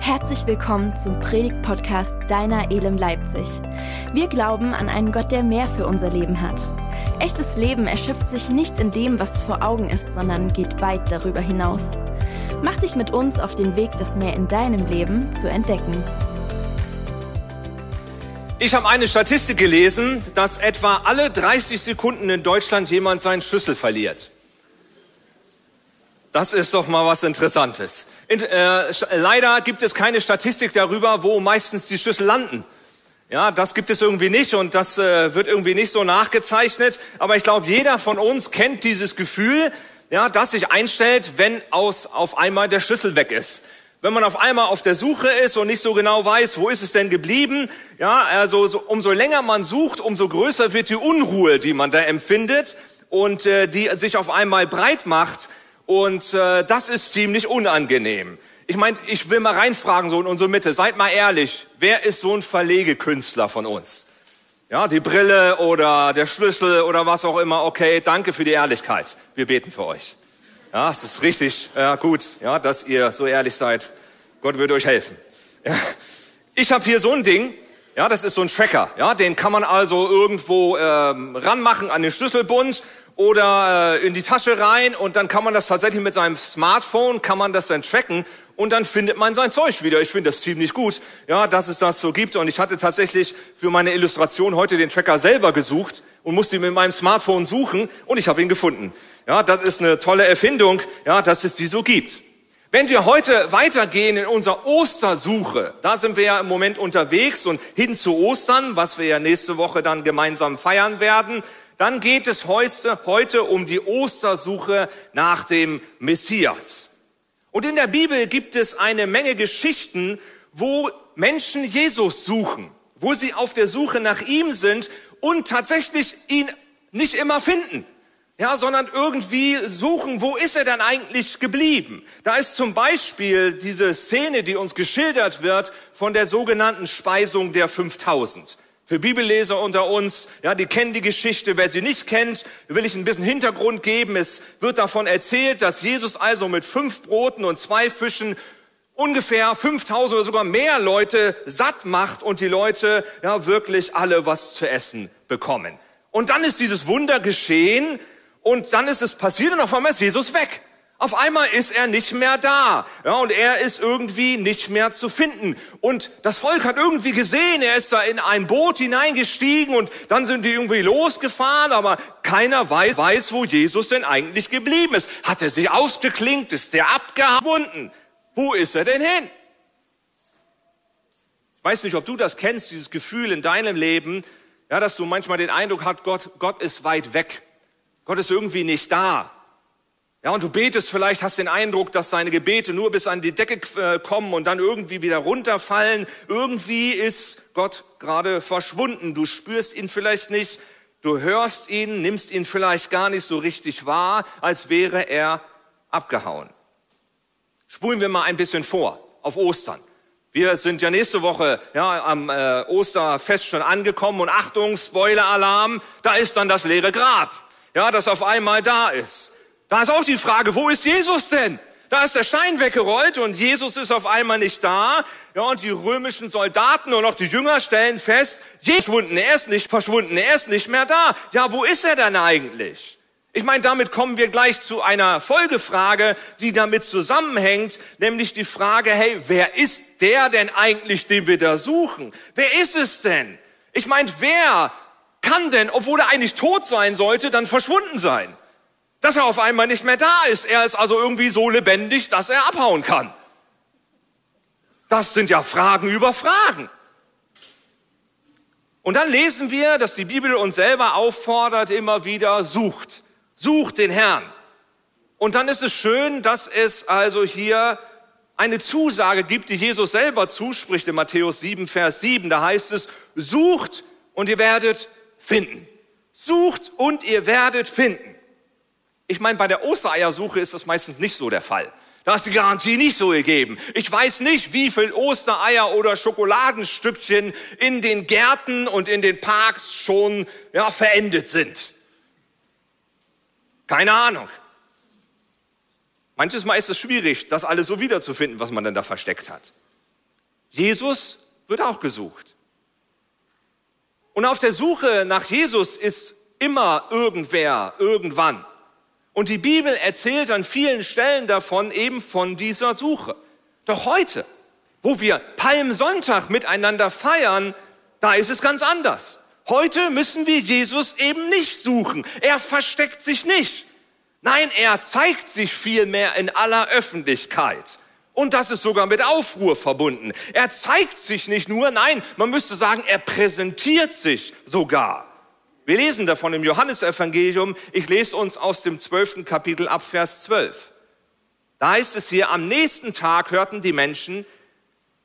Herzlich willkommen zum Predigt-Podcast Deiner Elem Leipzig. Wir glauben an einen Gott, der mehr für unser Leben hat. Echtes Leben erschöpft sich nicht in dem, was vor Augen ist, sondern geht weit darüber hinaus. Mach dich mit uns auf den Weg, das mehr in deinem Leben zu entdecken. Ich habe eine Statistik gelesen, dass etwa alle 30 Sekunden in Deutschland jemand seinen Schlüssel verliert. Das ist doch mal was Interessantes. In, äh, leider gibt es keine Statistik darüber, wo meistens die Schlüssel landen. Ja, das gibt es irgendwie nicht und das äh, wird irgendwie nicht so nachgezeichnet. Aber ich glaube, jeder von uns kennt dieses Gefühl, ja, das sich einstellt, wenn aus, auf einmal der Schlüssel weg ist. Wenn man auf einmal auf der Suche ist und nicht so genau weiß, wo ist es denn geblieben, ja, also so, umso länger man sucht, umso größer wird die Unruhe, die man da empfindet und äh, die sich auf einmal breit macht. Und äh, das ist ziemlich unangenehm. Ich meine, ich will mal reinfragen, so in unsere Mitte. Seid mal ehrlich, wer ist so ein Verlegekünstler von uns? Ja, die Brille oder der Schlüssel oder was auch immer. Okay, danke für die Ehrlichkeit. Wir beten für euch. Ja, es ist richtig ja, gut, ja, dass ihr so ehrlich seid. Gott wird euch helfen. Ja. Ich habe hier so ein Ding. Ja, das ist so ein Tracker. Ja, den kann man also irgendwo ähm, ranmachen an den Schlüsselbund oder äh, in die Tasche rein und dann kann man das tatsächlich mit seinem Smartphone, kann man das dann tracken und dann findet man sein Zeug wieder. Ich finde das ziemlich gut, ja, dass es das so gibt. Und ich hatte tatsächlich für meine Illustration heute den Tracker selber gesucht und musste ihn mit meinem Smartphone suchen und ich habe ihn gefunden. Ja, das ist eine tolle Erfindung, ja, dass es die so gibt. Wenn wir heute weitergehen in unserer Ostersuche, da sind wir ja im Moment unterwegs und hin zu Ostern, was wir ja nächste Woche dann gemeinsam feiern werden, dann geht es heute, um die Ostersuche nach dem Messias. Und in der Bibel gibt es eine Menge Geschichten, wo Menschen Jesus suchen, wo sie auf der Suche nach ihm sind und tatsächlich ihn nicht immer finden. Ja, sondern irgendwie suchen, wo ist er denn eigentlich geblieben? Da ist zum Beispiel diese Szene, die uns geschildert wird von der sogenannten Speisung der 5000. Für Bibelleser unter uns, ja, die kennen die Geschichte. Wer sie nicht kennt, will ich ein bisschen Hintergrund geben. Es wird davon erzählt, dass Jesus also mit fünf Broten und zwei Fischen ungefähr 5000 oder sogar mehr Leute satt macht und die Leute ja wirklich alle was zu essen bekommen. Und dann ist dieses Wunder geschehen und dann ist es passiert und auf einmal ist Jesus weg. Auf einmal ist er nicht mehr da. Ja, und er ist irgendwie nicht mehr zu finden. Und das Volk hat irgendwie gesehen, er ist da in ein Boot hineingestiegen und dann sind die irgendwie losgefahren, aber keiner weiß, weiß wo Jesus denn eigentlich geblieben ist. Hat er sich ausgeklinkt? Ist der abgebunden? Wo ist er denn hin? Ich weiß nicht, ob du das kennst, dieses Gefühl in deinem Leben, ja, dass du manchmal den Eindruck hast, Gott, Gott ist weit weg. Gott ist irgendwie nicht da. Ja, und du betest vielleicht, hast den Eindruck, dass deine Gebete nur bis an die Decke äh, kommen und dann irgendwie wieder runterfallen. Irgendwie ist Gott gerade verschwunden. Du spürst ihn vielleicht nicht. Du hörst ihn, nimmst ihn vielleicht gar nicht so richtig wahr, als wäre er abgehauen. Spulen wir mal ein bisschen vor auf Ostern. Wir sind ja nächste Woche ja, am äh, Osterfest schon angekommen und Achtung, Spoiler-Alarm, da ist dann das leere Grab, ja, das auf einmal da ist. Da ist auch die Frage, wo ist Jesus denn? Da ist der Stein weggerollt und Jesus ist auf einmal nicht da. Ja, und die römischen Soldaten und auch die Jünger stellen fest, Jesus verschwunden, er ist nicht verschwunden, er ist nicht mehr da. Ja, wo ist er denn eigentlich? Ich meine, damit kommen wir gleich zu einer Folgefrage, die damit zusammenhängt, nämlich die Frage, hey, wer ist der denn eigentlich, den wir da suchen? Wer ist es denn? Ich meine, wer kann denn, obwohl er eigentlich tot sein sollte, dann verschwunden sein? Dass er auf einmal nicht mehr da ist. Er ist also irgendwie so lebendig, dass er abhauen kann. Das sind ja Fragen über Fragen. Und dann lesen wir, dass die Bibel uns selber auffordert, immer wieder sucht, sucht den Herrn. Und dann ist es schön, dass es also hier eine Zusage gibt, die Jesus selber zuspricht in Matthäus 7, Vers 7. Da heißt es, sucht und ihr werdet finden. Sucht und ihr werdet finden. Ich meine, bei der Ostereiersuche ist das meistens nicht so der Fall. Da ist die Garantie nicht so gegeben. Ich weiß nicht, wie viel Ostereier oder Schokoladenstückchen in den Gärten und in den Parks schon ja, verendet sind. Keine Ahnung. Manches Mal ist es schwierig, das alles so wiederzufinden, was man denn da versteckt hat. Jesus wird auch gesucht. Und auf der Suche nach Jesus ist immer irgendwer, irgendwann. Und die Bibel erzählt an vielen Stellen davon eben von dieser Suche. Doch heute, wo wir Palmsonntag miteinander feiern, da ist es ganz anders. Heute müssen wir Jesus eben nicht suchen. Er versteckt sich nicht. Nein, er zeigt sich vielmehr in aller Öffentlichkeit. Und das ist sogar mit Aufruhr verbunden. Er zeigt sich nicht nur, nein, man müsste sagen, er präsentiert sich sogar. Wir lesen davon im Johannesevangelium. Ich lese uns aus dem zwölften Kapitel ab Vers 12. Da heißt es hier, am nächsten Tag hörten die Menschen,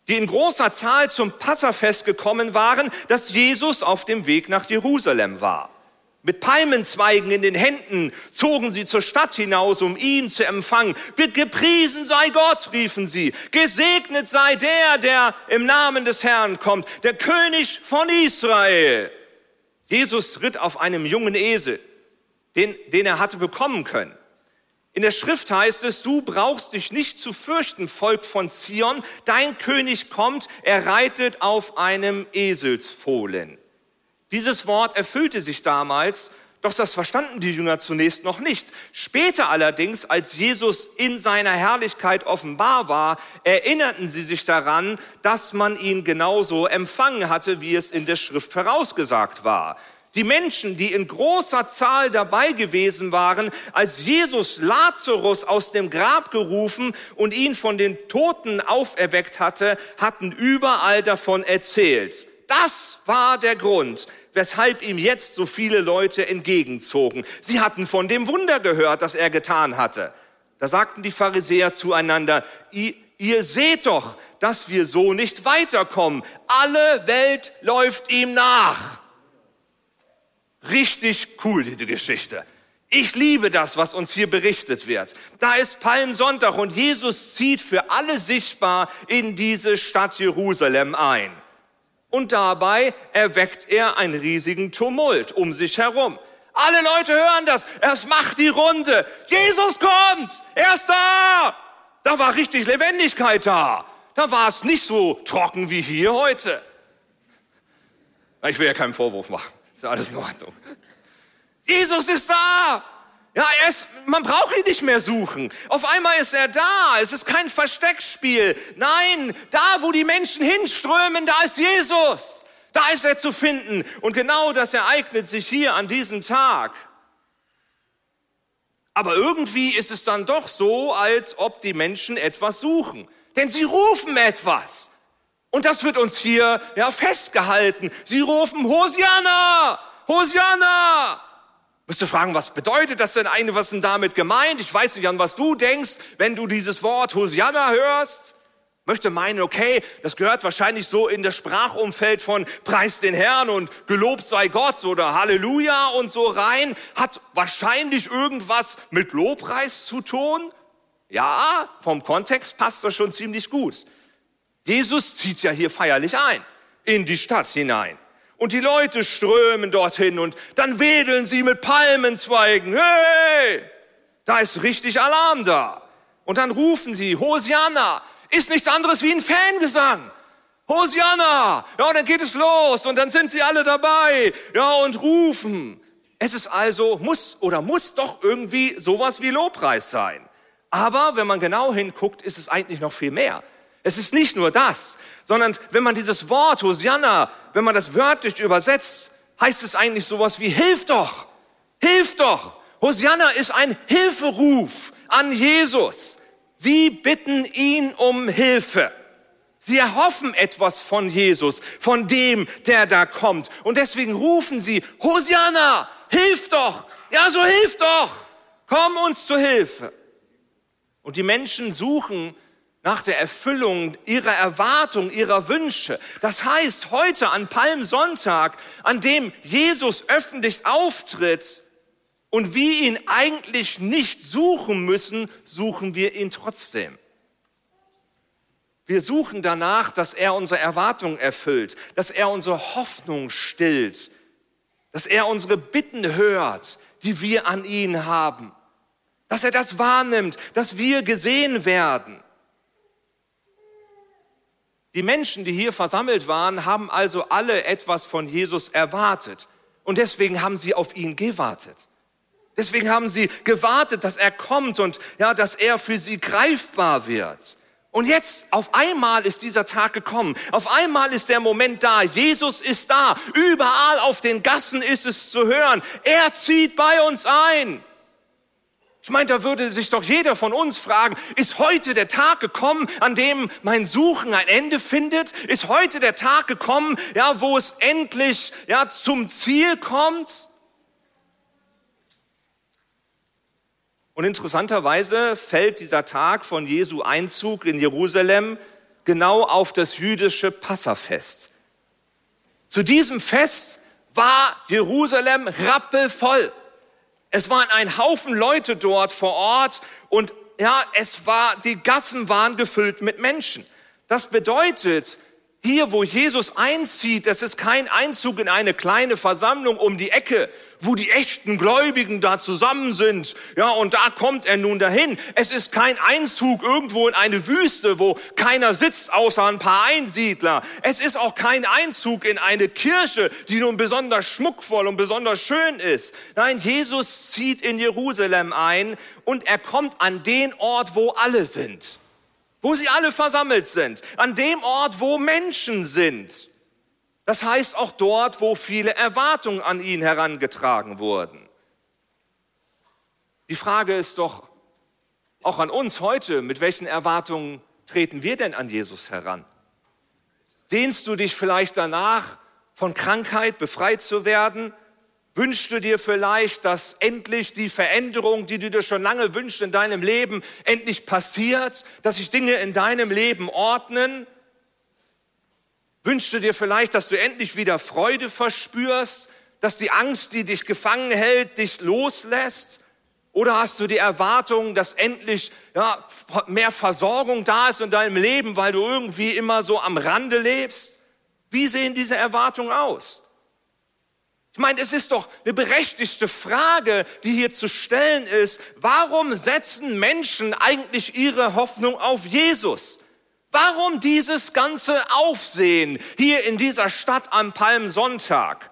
die in großer Zahl zum Passafest gekommen waren, dass Jesus auf dem Weg nach Jerusalem war. Mit Palmenzweigen in den Händen zogen sie zur Stadt hinaus, um ihn zu empfangen. Gepriesen sei Gott, riefen sie. Gesegnet sei der, der im Namen des Herrn kommt, der König von Israel. Jesus ritt auf einem jungen Esel, den, den er hatte bekommen können. In der Schrift heißt es, du brauchst dich nicht zu fürchten, Volk von Zion, dein König kommt, er reitet auf einem Eselsfohlen. Dieses Wort erfüllte sich damals, doch das verstanden die Jünger zunächst noch nicht. Später allerdings, als Jesus in seiner Herrlichkeit offenbar war, erinnerten sie sich daran, dass man ihn genauso empfangen hatte, wie es in der Schrift vorausgesagt war. Die Menschen, die in großer Zahl dabei gewesen waren, als Jesus Lazarus aus dem Grab gerufen und ihn von den Toten auferweckt hatte, hatten überall davon erzählt. Das war der Grund, weshalb ihm jetzt so viele Leute entgegenzogen. Sie hatten von dem Wunder gehört, das er getan hatte. Da sagten die Pharisäer zueinander, ihr, seht doch, dass wir so nicht weiterkommen. Alle Welt läuft ihm nach. Richtig cool, diese Geschichte. Ich liebe das, was uns hier berichtet wird. Da ist Palmsonntag und Jesus zieht für alle sichtbar in diese Stadt Jerusalem ein. Und dabei erweckt er einen riesigen Tumult um sich herum. Alle Leute hören das. Es macht die Runde. Jesus kommt. Er ist da. Da war richtig Lebendigkeit da. Da war es nicht so trocken wie hier heute. Ich will ja keinen Vorwurf machen. Ist alles in Ordnung. Jesus ist da. Ja, ist, man braucht ihn nicht mehr suchen. Auf einmal ist er da. Es ist kein Versteckspiel. Nein, da, wo die Menschen hinströmen, da ist Jesus. Da ist er zu finden. Und genau das ereignet sich hier an diesem Tag. Aber irgendwie ist es dann doch so, als ob die Menschen etwas suchen. Denn sie rufen etwas. Und das wird uns hier ja, festgehalten. Sie rufen Hosianna! Hosianna! Müsst du fragen, was bedeutet das denn eigentlich? Was denn damit gemeint? Ich weiß nicht, an was du denkst, wenn du dieses Wort Hosianna hörst. Möchte meinen, okay, das gehört wahrscheinlich so in das Sprachumfeld von Preis den Herrn und gelobt sei Gott oder Halleluja und so rein. Hat wahrscheinlich irgendwas mit Lobpreis zu tun. Ja, vom Kontext passt das schon ziemlich gut. Jesus zieht ja hier feierlich ein, in die Stadt hinein. Und die Leute strömen dorthin und dann wedeln sie mit Palmenzweigen. Hey, da ist richtig Alarm da. Und dann rufen sie, Hosianna, ist nichts anderes wie ein Fangesang. Hosianna, ja, dann geht es los und dann sind sie alle dabei, ja, und rufen. Es ist also, muss oder muss doch irgendwie sowas wie Lobpreis sein. Aber wenn man genau hinguckt, ist es eigentlich noch viel mehr. Es ist nicht nur das, sondern wenn man dieses Wort Hosianna, wenn man das wörtlich übersetzt, heißt es eigentlich sowas wie Hilf doch, hilf doch. Hosianna ist ein Hilferuf an Jesus. Sie bitten ihn um Hilfe. Sie erhoffen etwas von Jesus, von dem, der da kommt. Und deswegen rufen sie, Hosianna, hilf doch. Ja, so hilf doch. Komm uns zu Hilfe. Und die Menschen suchen nach der Erfüllung ihrer Erwartung, ihrer Wünsche. Das heißt, heute an Palmsonntag, an dem Jesus öffentlich auftritt und wir ihn eigentlich nicht suchen müssen, suchen wir ihn trotzdem. Wir suchen danach, dass er unsere Erwartungen erfüllt, dass er unsere Hoffnung stillt, dass er unsere Bitten hört, die wir an ihn haben, dass er das wahrnimmt, dass wir gesehen werden. Die Menschen, die hier versammelt waren, haben also alle etwas von Jesus erwartet. Und deswegen haben sie auf ihn gewartet. Deswegen haben sie gewartet, dass er kommt und ja, dass er für sie greifbar wird. Und jetzt, auf einmal ist dieser Tag gekommen. Auf einmal ist der Moment da. Jesus ist da. Überall auf den Gassen ist es zu hören. Er zieht bei uns ein. Ich meine, da würde sich doch jeder von uns fragen, ist heute der Tag gekommen, an dem mein Suchen ein Ende findet? Ist heute der Tag gekommen, ja, wo es endlich, ja, zum Ziel kommt? Und interessanterweise fällt dieser Tag von Jesu Einzug in Jerusalem genau auf das jüdische Passafest. Zu diesem Fest war Jerusalem rappelvoll. Es waren ein Haufen Leute dort vor Ort und ja, es war, die Gassen waren gefüllt mit Menschen. Das bedeutet, hier, wo Jesus einzieht, das ist kein Einzug in eine kleine Versammlung um die Ecke, wo die echten Gläubigen da zusammen sind. Ja, und da kommt er nun dahin. Es ist kein Einzug irgendwo in eine Wüste, wo keiner sitzt außer ein paar Einsiedler. Es ist auch kein Einzug in eine Kirche, die nun besonders schmuckvoll und besonders schön ist. Nein, Jesus zieht in Jerusalem ein und er kommt an den Ort, wo alle sind. Wo sie alle versammelt sind. An dem Ort, wo Menschen sind. Das heißt auch dort, wo viele Erwartungen an ihn herangetragen wurden. Die Frage ist doch auch an uns heute, mit welchen Erwartungen treten wir denn an Jesus heran? Sehnst du dich vielleicht danach, von Krankheit befreit zu werden? Wünschst du dir vielleicht, dass endlich die Veränderung, die du dir schon lange wünschst in deinem Leben, endlich passiert, dass sich Dinge in deinem Leben ordnen? Wünschst du dir vielleicht, dass du endlich wieder Freude verspürst, dass die Angst, die dich gefangen hält, dich loslässt? Oder hast du die Erwartung, dass endlich ja, mehr Versorgung da ist in deinem Leben, weil du irgendwie immer so am Rande lebst? Wie sehen diese Erwartungen aus? Ich meine, es ist doch eine berechtigte Frage, die hier zu stellen ist. Warum setzen Menschen eigentlich ihre Hoffnung auf Jesus? Warum dieses ganze Aufsehen hier in dieser Stadt am Palmsonntag?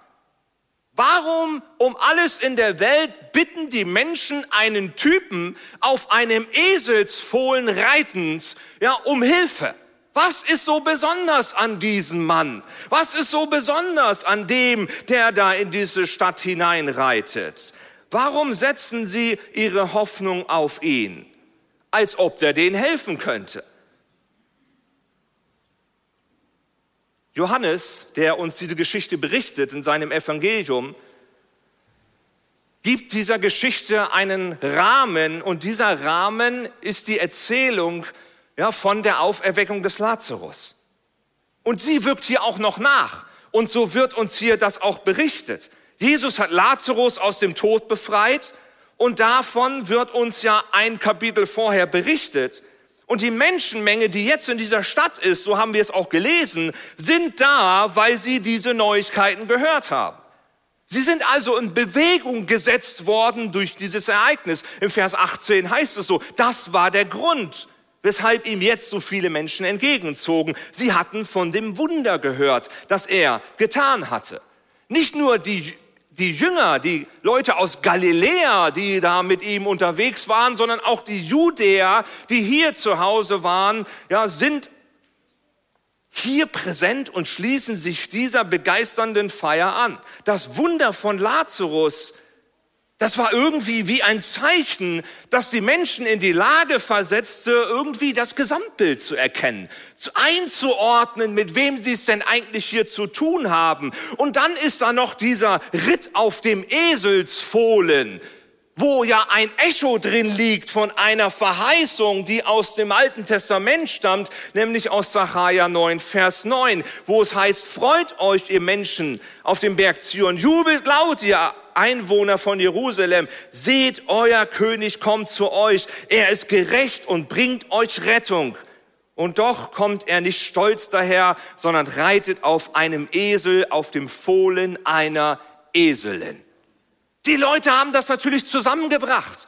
Warum um alles in der Welt bitten die Menschen einen Typen auf einem Eselsfohlen reitend, ja, um Hilfe? Was ist so besonders an diesem Mann? Was ist so besonders an dem, der da in diese Stadt hineinreitet? Warum setzen sie ihre Hoffnung auf ihn? Als ob der denen helfen könnte. Johannes, der uns diese Geschichte berichtet in seinem Evangelium, gibt dieser Geschichte einen Rahmen und dieser Rahmen ist die Erzählung ja, von der Auferweckung des Lazarus. Und sie wirkt hier auch noch nach. Und so wird uns hier das auch berichtet. Jesus hat Lazarus aus dem Tod befreit und davon wird uns ja ein Kapitel vorher berichtet. Und die Menschenmenge, die jetzt in dieser Stadt ist, so haben wir es auch gelesen, sind da, weil sie diese Neuigkeiten gehört haben. Sie sind also in Bewegung gesetzt worden durch dieses Ereignis. Im Vers 18 heißt es so, das war der Grund, weshalb ihm jetzt so viele Menschen entgegenzogen. Sie hatten von dem Wunder gehört, das er getan hatte. Nicht nur die die Jünger, die Leute aus Galiläa, die da mit ihm unterwegs waren, sondern auch die Judäer, die hier zu Hause waren, ja, sind hier präsent und schließen sich dieser begeisternden Feier an. Das Wunder von Lazarus das war irgendwie wie ein Zeichen, das die Menschen in die Lage versetzte, irgendwie das Gesamtbild zu erkennen, einzuordnen, mit wem sie es denn eigentlich hier zu tun haben. Und dann ist da noch dieser Ritt auf dem Eselsfohlen, wo ja ein Echo drin liegt von einer Verheißung, die aus dem Alten Testament stammt, nämlich aus Sacharja 9, Vers 9, wo es heißt, freut euch, ihr Menschen auf dem Berg Zion, jubelt laut, ihr Einwohner von Jerusalem, seht, euer König kommt zu euch, er ist gerecht und bringt euch Rettung. Und doch kommt er nicht stolz daher, sondern reitet auf einem Esel, auf dem Fohlen einer Eselin. Die Leute haben das natürlich zusammengebracht.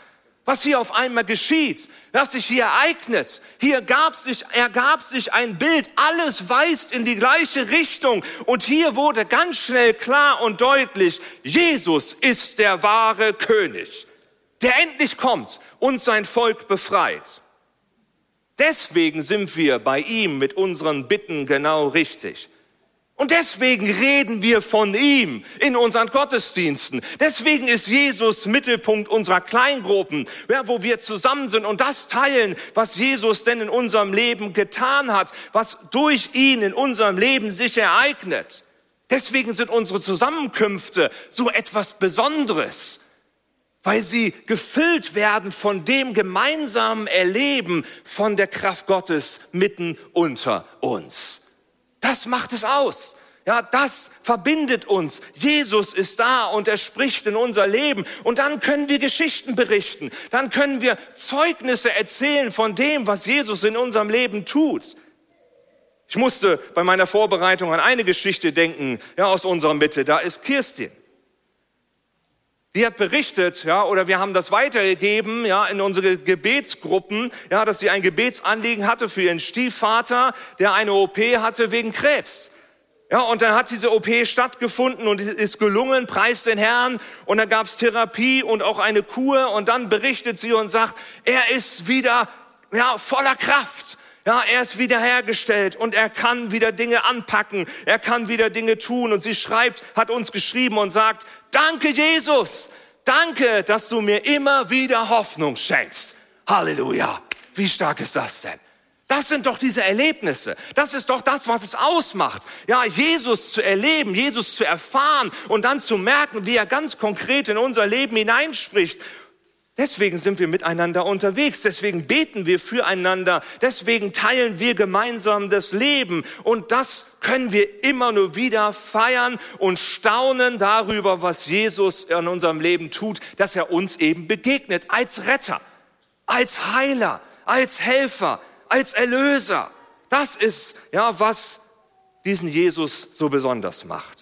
Was hier auf einmal geschieht, was sich hier ereignet. Hier gab sich, ergab sich ein Bild, alles weist in die gleiche Richtung. Und hier wurde ganz schnell klar und deutlich, Jesus ist der wahre König, der endlich kommt und sein Volk befreit. Deswegen sind wir bei ihm mit unseren Bitten genau richtig. Und deswegen reden wir von ihm in unseren Gottesdiensten. Deswegen ist Jesus Mittelpunkt unserer Kleingruppen, ja, wo wir zusammen sind und das teilen, was Jesus denn in unserem Leben getan hat, was durch ihn in unserem Leben sich ereignet. Deswegen sind unsere Zusammenkünfte so etwas Besonderes, weil sie gefüllt werden von dem gemeinsamen Erleben von der Kraft Gottes mitten unter uns. Das macht es aus. Ja, das verbindet uns. Jesus ist da und er spricht in unser Leben. Und dann können wir Geschichten berichten. Dann können wir Zeugnisse erzählen von dem, was Jesus in unserem Leben tut. Ich musste bei meiner Vorbereitung an eine Geschichte denken, ja, aus unserer Mitte. Da ist Kirstin. Die hat berichtet, ja, oder wir haben das weitergegeben, ja, in unsere Gebetsgruppen, ja, dass sie ein Gebetsanliegen hatte für ihren Stiefvater, der eine OP hatte wegen Krebs. Ja, und dann hat diese OP stattgefunden und ist gelungen, preist den Herrn. Und dann gab's Therapie und auch eine Kur. Und dann berichtet sie und sagt, er ist wieder, ja, voller Kraft. Ja, er ist wiederhergestellt und er kann wieder Dinge anpacken. Er kann wieder Dinge tun. Und sie schreibt, hat uns geschrieben und sagt, danke Jesus. Danke, dass du mir immer wieder Hoffnung schenkst. Halleluja. Wie stark ist das denn? Das sind doch diese Erlebnisse. Das ist doch das, was es ausmacht. Ja, Jesus zu erleben, Jesus zu erfahren und dann zu merken, wie er ganz konkret in unser Leben hineinspricht. Deswegen sind wir miteinander unterwegs, deswegen beten wir füreinander, deswegen teilen wir gemeinsam das Leben und das können wir immer nur wieder feiern und staunen darüber, was Jesus in unserem Leben tut, dass er uns eben begegnet als Retter, als Heiler, als Helfer, als Erlöser. Das ist ja, was diesen Jesus so besonders macht.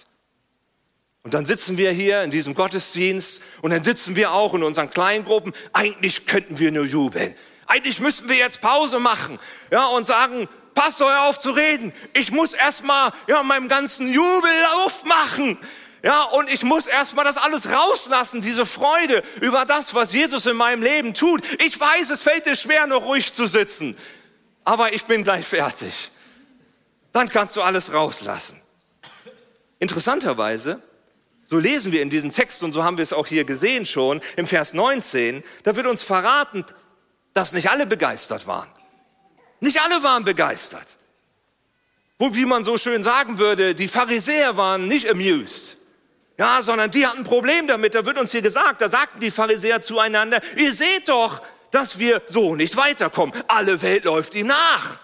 Und dann sitzen wir hier in diesem Gottesdienst und dann sitzen wir auch in unseren Kleingruppen. Eigentlich könnten wir nur jubeln. Eigentlich müssten wir jetzt Pause machen, ja, und sagen, passt euch auf zu reden. Ich muss erstmal, ja, meinem ganzen Jubel aufmachen. Ja, und ich muss erstmal das alles rauslassen, diese Freude über das, was Jesus in meinem Leben tut. Ich weiß, es fällt dir schwer, noch ruhig zu sitzen aber ich bin gleich fertig. Dann kannst du alles rauslassen. Interessanterweise, so lesen wir in diesem Text und so haben wir es auch hier gesehen schon, im Vers 19, da wird uns verraten, dass nicht alle begeistert waren. Nicht alle waren begeistert. Wo, wie man so schön sagen würde, die Pharisäer waren nicht amused. Ja, sondern die hatten ein Problem damit. Da wird uns hier gesagt, da sagten die Pharisäer zueinander, ihr seht doch, dass wir so nicht weiterkommen. Alle Welt läuft ihm nach.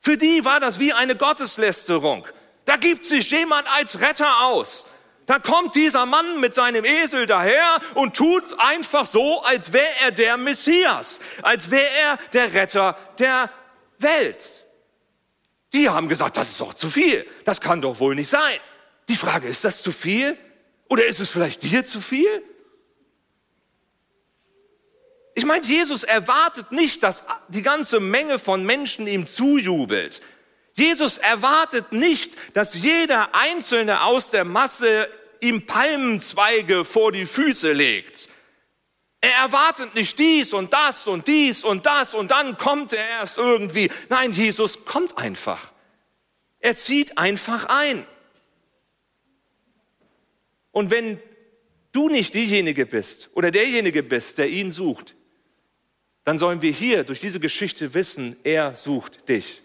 Für die war das wie eine Gotteslästerung. Da gibt sich jemand als Retter aus. Da kommt dieser Mann mit seinem Esel daher und tut einfach so, als wäre er der Messias, als wäre er der Retter der Welt. Die haben gesagt, das ist doch zu viel. Das kann doch wohl nicht sein. Die Frage, ist das zu viel? Oder ist es vielleicht dir zu viel? Ich meine, Jesus erwartet nicht, dass die ganze Menge von Menschen ihm zujubelt. Jesus erwartet nicht, dass jeder Einzelne aus der Masse ihm Palmenzweige vor die Füße legt. Er erwartet nicht dies und das und dies und das und dann kommt er erst irgendwie. Nein, Jesus kommt einfach. Er zieht einfach ein. Und wenn du nicht diejenige bist oder derjenige bist, der ihn sucht, dann sollen wir hier durch diese Geschichte wissen, er sucht dich.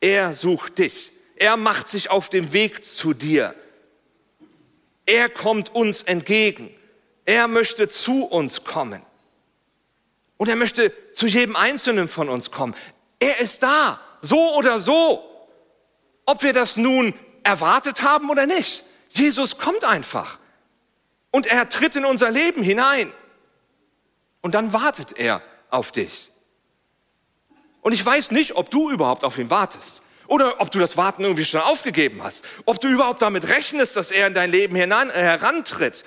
Er sucht dich. Er macht sich auf den Weg zu dir. Er kommt uns entgegen. Er möchte zu uns kommen. Und er möchte zu jedem Einzelnen von uns kommen. Er ist da, so oder so. Ob wir das nun erwartet haben oder nicht. Jesus kommt einfach. Und er tritt in unser Leben hinein. Und dann wartet er auf dich. Und ich weiß nicht, ob du überhaupt auf ihn wartest. Oder ob du das Warten irgendwie schon aufgegeben hast. Ob du überhaupt damit rechnest, dass er in dein Leben hinein, äh, herantritt.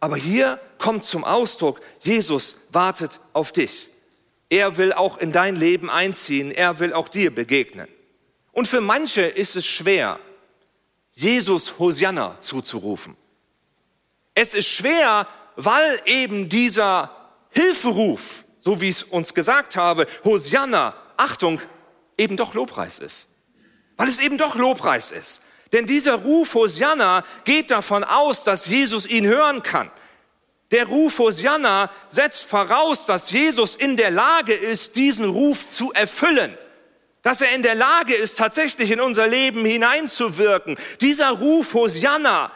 Aber hier kommt zum Ausdruck, Jesus wartet auf dich. Er will auch in dein Leben einziehen. Er will auch dir begegnen. Und für manche ist es schwer, Jesus Hosianna zuzurufen. Es ist schwer, weil eben dieser Hilferuf, so wie ich es uns gesagt habe, Hosianna, Achtung, eben doch Lobpreis ist. Weil es eben doch Lobpreis ist. Denn dieser Ruf Hosianna geht davon aus, dass Jesus ihn hören kann. Der Ruf Hosianna setzt voraus, dass Jesus in der Lage ist, diesen Ruf zu erfüllen. Dass er in der Lage ist, tatsächlich in unser Leben hineinzuwirken. Dieser Ruf Hosianna,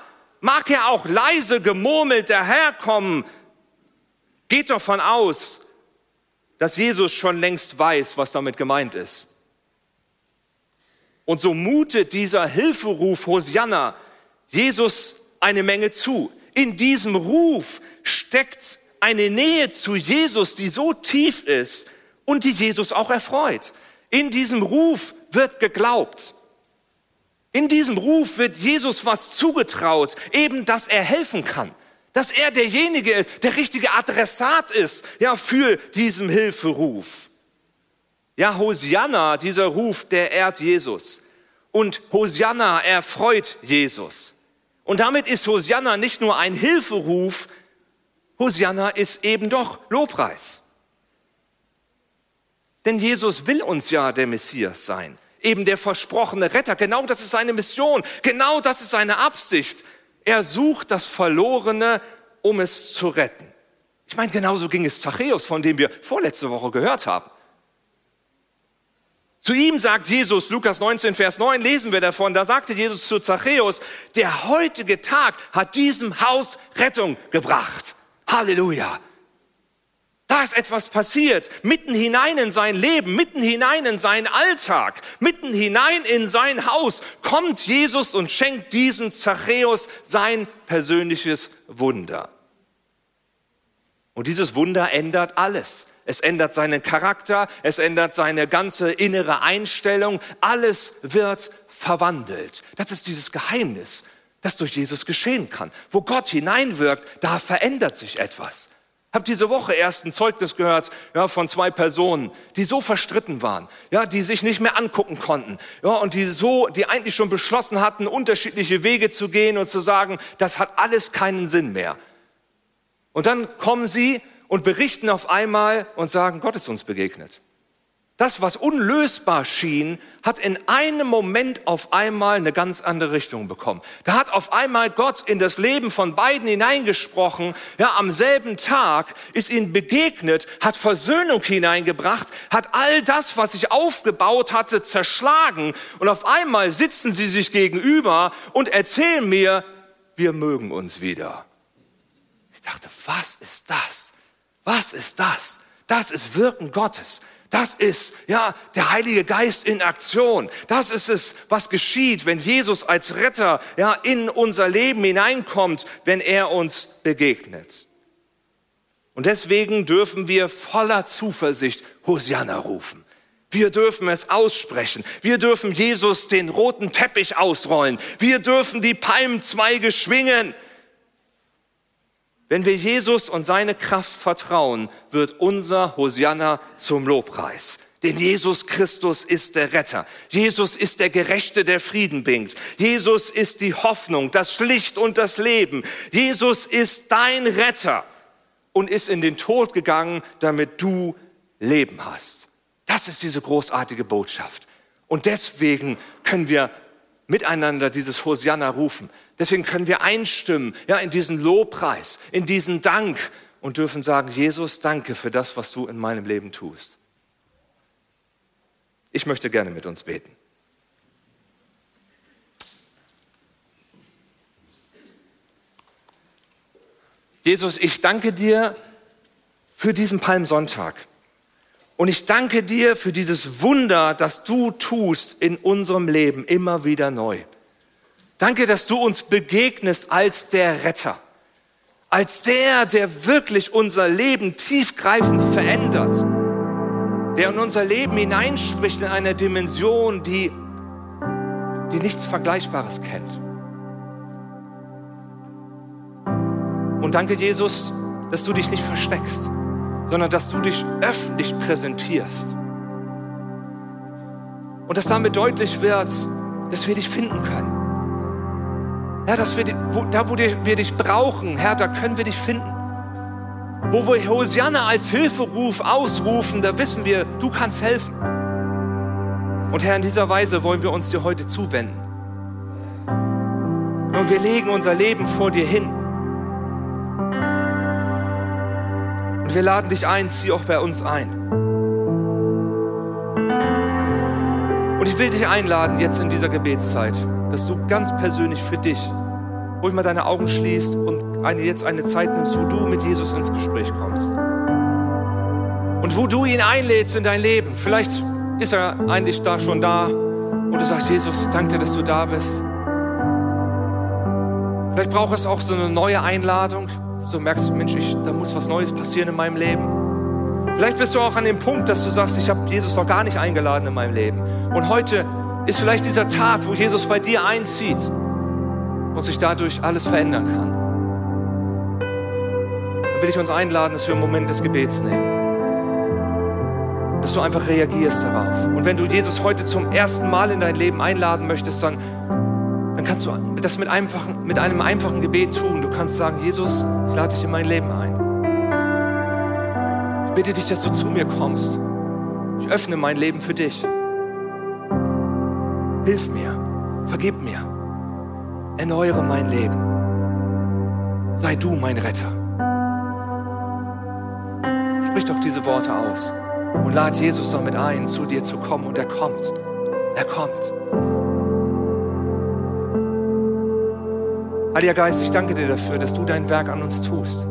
mag er auch leise gemurmelt daherkommen, geht davon aus, dass Jesus schon längst weiß, was damit gemeint ist. Und so mutet dieser Hilferuf Hosianna Jesus eine Menge zu. In diesem Ruf steckt eine Nähe zu Jesus, die so tief ist und die Jesus auch erfreut. In diesem Ruf wird geglaubt. In diesem Ruf wird Jesus was zugetraut, eben, dass er helfen kann, dass er derjenige, der richtige Adressat ist, ja, für diesen Hilferuf. Ja, Hosianna, dieser Ruf, der ehrt Jesus. Und Hosianna erfreut Jesus. Und damit ist Hosianna nicht nur ein Hilferuf, Hosianna ist eben doch Lobpreis. Denn Jesus will uns ja der Messias sein, eben der versprochene Retter. Genau das ist seine Mission, genau das ist seine Absicht. Er sucht das Verlorene, um es zu retten. Ich meine, genauso ging es Zachäus, von dem wir vorletzte Woche gehört haben. Zu ihm sagt Jesus, Lukas 19, Vers 9, lesen wir davon, da sagte Jesus zu Zachäus, der heutige Tag hat diesem Haus Rettung gebracht. Halleluja. Da ist etwas passiert, mitten hinein in sein Leben, mitten hinein in seinen Alltag, mitten hinein in sein Haus kommt Jesus und schenkt diesem Zachäus sein persönliches Wunder. Und dieses Wunder ändert alles. Es ändert seinen Charakter, es ändert seine ganze innere Einstellung, alles wird verwandelt. Das ist dieses Geheimnis, das durch Jesus geschehen kann. Wo Gott hineinwirkt, da verändert sich etwas. Hab diese Woche erst ein Zeugnis gehört ja, von zwei Personen, die so verstritten waren, ja, die sich nicht mehr angucken konnten, ja, und die so, die eigentlich schon beschlossen hatten, unterschiedliche Wege zu gehen und zu sagen, das hat alles keinen Sinn mehr. Und dann kommen sie und berichten auf einmal und sagen, Gott ist uns begegnet. Das, was unlösbar schien, hat in einem Moment auf einmal eine ganz andere Richtung bekommen. Da hat auf einmal Gott in das Leben von beiden hineingesprochen. Ja, am selben Tag ist ihnen begegnet, hat Versöhnung hineingebracht, hat all das, was sich aufgebaut hatte, zerschlagen. Und auf einmal sitzen sie sich gegenüber und erzählen mir, wir mögen uns wieder. Ich dachte, was ist das? Was ist das? Das ist Wirken Gottes. Das ist, ja, der Heilige Geist in Aktion. Das ist es, was geschieht, wenn Jesus als Retter, ja, in unser Leben hineinkommt, wenn er uns begegnet. Und deswegen dürfen wir voller Zuversicht Hosianna rufen. Wir dürfen es aussprechen. Wir dürfen Jesus den roten Teppich ausrollen. Wir dürfen die Palmzweige schwingen. Wenn wir Jesus und seine Kraft vertrauen, wird unser Hosianna zum Lobpreis. Denn Jesus Christus ist der Retter. Jesus ist der Gerechte, der Frieden bringt. Jesus ist die Hoffnung, das Licht und das Leben. Jesus ist dein Retter und ist in den Tod gegangen, damit du Leben hast. Das ist diese großartige Botschaft. Und deswegen können wir miteinander dieses Hosianna rufen. Deswegen können wir einstimmen, ja, in diesen Lobpreis, in diesen Dank und dürfen sagen, Jesus, danke für das, was du in meinem Leben tust. Ich möchte gerne mit uns beten. Jesus, ich danke dir für diesen Palmsonntag. Und ich danke dir für dieses Wunder, das du tust in unserem Leben immer wieder neu. Danke, dass du uns begegnest als der Retter, als der, der wirklich unser Leben tiefgreifend verändert, der in unser Leben hineinspricht in eine Dimension, die, die nichts Vergleichbares kennt. Und Und danke, Jesus, dass du dich nicht versteckst, sondern dass du dich öffentlich präsentierst. Und dass damit deutlich wird, dass wir dich finden können. Herr, dass wir, wo, da, wo wir dich brauchen, Herr, da können wir dich finden. Wo wir Hosianna als Hilferuf ausrufen, da wissen wir, du kannst helfen. Und Herr, in dieser Weise wollen wir uns dir heute zuwenden. Und wir legen unser Leben vor dir hin. Und wir laden dich ein, zieh auch bei uns ein. Und ich will dich einladen jetzt in dieser Gebetszeit, dass du ganz persönlich für dich ruhig mal deine Augen schließt und eine, jetzt eine Zeit nimmst, wo du mit Jesus ins Gespräch kommst. Und wo du ihn einlädst in dein Leben. Vielleicht ist er eigentlich da schon da und du sagst, Jesus, danke dir, dass du da bist. Vielleicht braucht es auch so eine neue Einladung, dass du merkst, Mensch, ich, da muss was Neues passieren in meinem Leben. Vielleicht bist du auch an dem Punkt, dass du sagst, ich habe Jesus noch gar nicht eingeladen in meinem Leben. Und heute ist vielleicht dieser Tag, wo Jesus bei dir einzieht und sich dadurch alles verändern kann. Dann will ich uns einladen, dass wir einen Moment des Gebets nehmen. Dass du einfach reagierst darauf. Und wenn du Jesus heute zum ersten Mal in dein Leben einladen möchtest, dann dann kannst du das mit, einfachen, mit einem einfachen Gebet tun. Du kannst sagen, Jesus, ich lade dich in mein Leben ein. Ich bitte dich, dass du zu mir kommst. Ich öffne mein Leben für dich. Hilf mir, vergib mir, erneuere mein Leben. Sei du mein Retter. Sprich doch diese Worte aus und lad Jesus damit ein, zu dir zu kommen. Und er kommt. Er kommt. Heiliger Geist, ich danke dir dafür, dass du dein Werk an uns tust.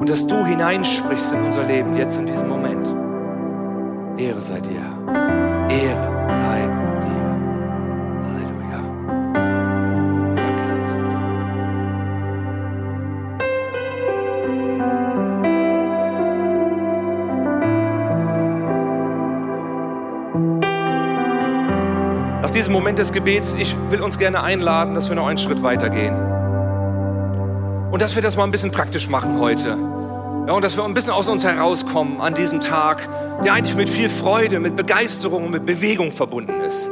Und dass du hineinsprichst in unser Leben, jetzt in diesem Moment. Ehre sei dir. Ehre diesem Moment des Gebets, ich will uns gerne einladen, dass wir noch einen Schritt weitergehen. Und dass wir das mal ein bisschen praktisch machen heute. Ja, und dass wir ein bisschen aus uns herauskommen an diesem Tag, der eigentlich mit viel Freude, mit Begeisterung und mit Bewegung verbunden ist.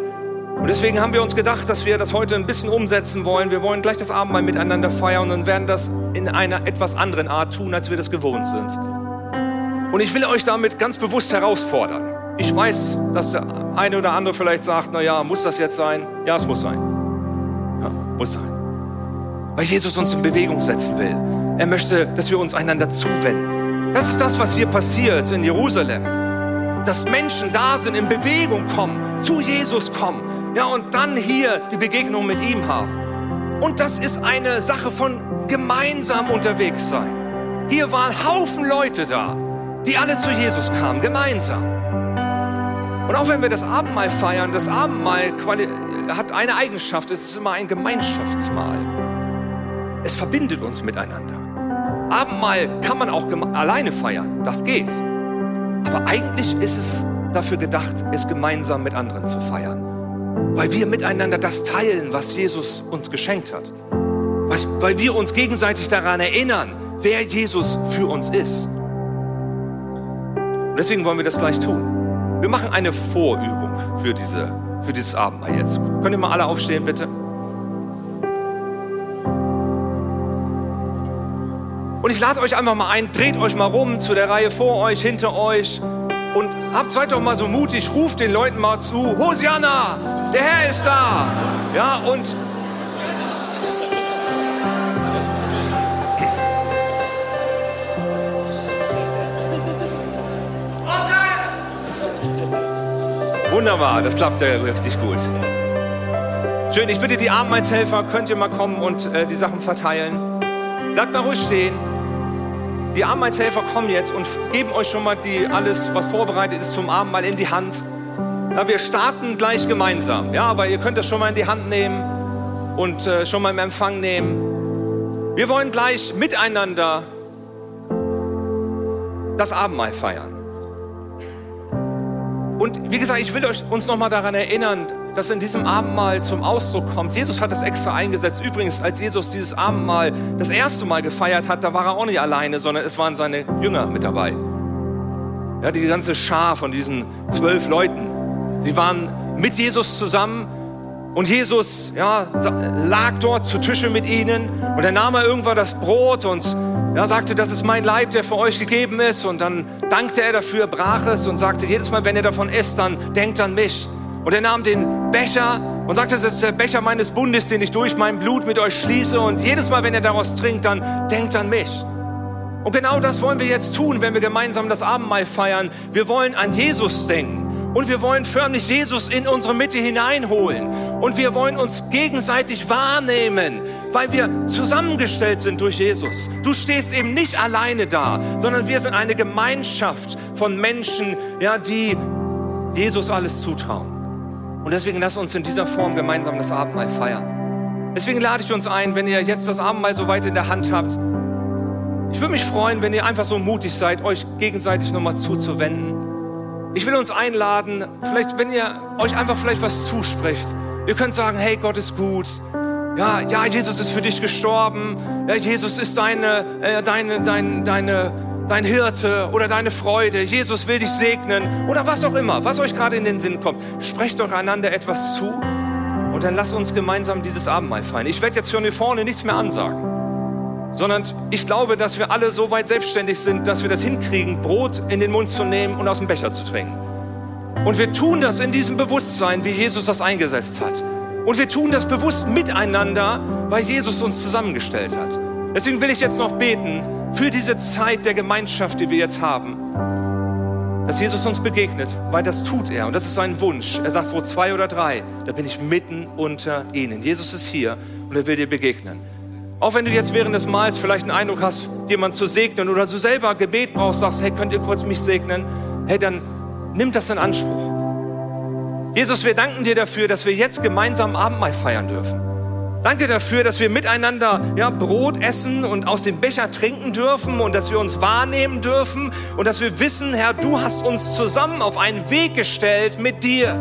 Und deswegen haben wir uns gedacht, dass wir das heute ein bisschen umsetzen wollen. Wir wollen gleich das Abendmahl miteinander feiern und werden das in einer etwas anderen Art tun, als wir das gewohnt sind. Und ich will euch damit ganz bewusst herausfordern. Ich weiß, dass der eine oder andere vielleicht sagt, na ja, muss das jetzt sein? Ja, es muss sein. Ja, muss sein. Weil Jesus uns in Bewegung setzen will. Er möchte, dass wir uns einander zuwenden. Das ist das, was hier passiert in Jerusalem. Dass Menschen da sind, in Bewegung kommen, zu Jesus kommen. Ja, und dann hier die Begegnung mit ihm haben. Und das ist eine Sache von gemeinsam unterwegs sein. Hier waren Haufen Leute da, die alle zu Jesus kamen, gemeinsam. Und auch wenn wir das Abendmahl feiern, das Abendmahl hat eine Eigenschaft, es ist immer ein Gemeinschaftsmahl. Es verbindet uns miteinander. Abendmahl kann man auch alleine feiern, das geht. Aber eigentlich ist es dafür gedacht, es gemeinsam mit anderen zu feiern. Weil wir miteinander das teilen, was Jesus uns geschenkt hat. Weil wir uns gegenseitig daran erinnern, wer Jesus für uns ist. Und deswegen wollen wir das gleich tun. Wir machen eine Vorübung für, diese, für dieses Abendmahl jetzt. Könnt ihr mal alle aufstehen, bitte? Und ich lade euch einfach mal ein, dreht euch mal rum zu der Reihe vor euch, hinter euch und habt, seid doch mal so mutig, ruft den Leuten mal zu, Hosianna, der Herr ist da. Ja, und Wunderbar, das klappt ja richtig gut. Schön, ich bitte die Abendmahlshelfer, könnt ihr mal kommen und äh, die Sachen verteilen. Bleibt mal ruhig stehen. Die Abendmahlshelfer kommen jetzt und geben euch schon mal die, alles, was vorbereitet ist zum Abendmahl in die Hand. Ja, wir starten gleich gemeinsam, ja, aber ihr könnt das schon mal in die Hand nehmen und äh, schon mal im Empfang nehmen. Wir wollen gleich miteinander das Abendmahl feiern. Und wie gesagt, ich will euch, uns nochmal daran erinnern, das in diesem Abendmahl zum Ausdruck kommt. Jesus hat das extra eingesetzt. Übrigens, als Jesus dieses Abendmahl das erste Mal gefeiert hat, da war er auch nicht alleine, sondern es waren seine Jünger mit dabei. Ja, die ganze Schar von diesen zwölf Leuten. Sie waren mit Jesus zusammen und Jesus ja, lag dort zu Tische mit ihnen und er nahm er irgendwann das Brot und ja, sagte, das ist mein Leib, der für euch gegeben ist. Und dann dankte er dafür, brach es und sagte, jedes Mal, wenn ihr davon esst, dann denkt an mich. Und er nahm den Becher und sagte, das ist der Becher meines Bundes, den ich durch mein Blut mit euch schließe. Und jedes Mal, wenn ihr daraus trinkt, dann denkt an mich. Und genau das wollen wir jetzt tun, wenn wir gemeinsam das Abendmahl feiern. Wir wollen an Jesus denken. Und wir wollen förmlich Jesus in unsere Mitte hineinholen. Und wir wollen uns gegenseitig wahrnehmen, weil wir zusammengestellt sind durch Jesus. Du stehst eben nicht alleine da, sondern wir sind eine Gemeinschaft von Menschen, ja, die Jesus alles zutrauen. Und deswegen lass uns in dieser Form gemeinsam das Abendmahl feiern. Deswegen lade ich uns ein, wenn ihr jetzt das Abendmahl so weit in der Hand habt. Ich würde mich freuen, wenn ihr einfach so mutig seid, euch gegenseitig nochmal zuzuwenden. Ich will uns einladen, vielleicht, wenn ihr euch einfach vielleicht was zusprecht. Ihr könnt sagen, hey, Gott ist gut. Ja, ja, Jesus ist für dich gestorben. Ja, Jesus ist deine, äh, deine, deine, deine, dein Hirte oder deine Freude. Jesus will dich segnen oder was auch immer, was euch gerade in den Sinn kommt. Sprecht doch einander etwas zu und dann lasst uns gemeinsam dieses Abendmahl feiern. Ich werde jetzt von hier vorne nichts mehr ansagen, sondern ich glaube, dass wir alle so weit selbstständig sind, dass wir das hinkriegen, Brot in den Mund zu nehmen und aus dem Becher zu trinken. Und wir tun das in diesem Bewusstsein, wie Jesus das eingesetzt hat. Und wir tun das bewusst miteinander, weil Jesus uns zusammengestellt hat. Deswegen will ich jetzt noch beten, für diese Zeit der Gemeinschaft, die wir jetzt haben, dass Jesus uns begegnet, weil das tut er und das ist sein Wunsch. Er sagt, wo zwei oder drei, da bin ich mitten unter ihnen. Jesus ist hier und er will dir begegnen. Auch wenn du jetzt während des Mahls vielleicht einen Eindruck hast, jemanden zu segnen oder du selber Gebet brauchst, sagst, hey, könnt ihr kurz mich segnen? Hey, dann nimm das in Anspruch. Jesus, wir danken dir dafür, dass wir jetzt gemeinsam Abendmahl feiern dürfen. Danke dafür, dass wir miteinander ja, Brot essen und aus dem Becher trinken dürfen und dass wir uns wahrnehmen dürfen und dass wir wissen, Herr, du hast uns zusammen auf einen Weg gestellt mit dir.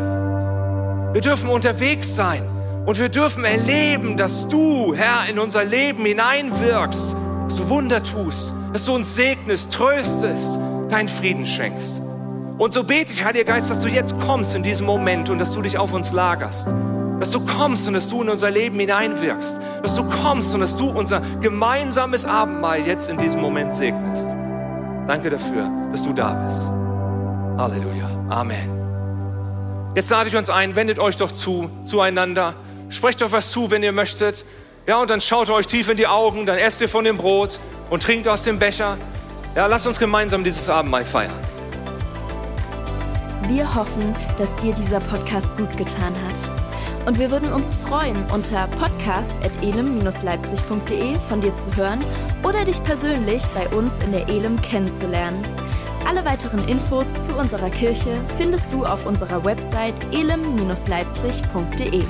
Wir dürfen unterwegs sein und wir dürfen erleben, dass du, Herr, in unser Leben hineinwirkst, dass du Wunder tust, dass du uns segnest, tröstest, deinen Frieden schenkst. Und so bete ich, Heiliger Geist, dass du jetzt kommst in diesem Moment und dass du dich auf uns lagerst dass du kommst und dass du in unser Leben hineinwirkst, dass du kommst und dass du unser gemeinsames Abendmahl jetzt in diesem Moment segnest. Danke dafür, dass du da bist. Halleluja. Amen. Jetzt lade ich uns ein, wendet euch doch zu, zueinander. Sprecht doch was zu, wenn ihr möchtet. Ja, und dann schaut euch tief in die Augen, dann esst ihr von dem Brot und trinkt aus dem Becher. Ja, lasst uns gemeinsam dieses Abendmahl feiern. Wir hoffen, dass dir dieser Podcast gut getan hat. Und wir würden uns freuen, unter podcast.elem-leipzig.de von dir zu hören oder dich persönlich bei uns in der Elem kennenzulernen. Alle weiteren Infos zu unserer Kirche findest du auf unserer Website elem-leipzig.de.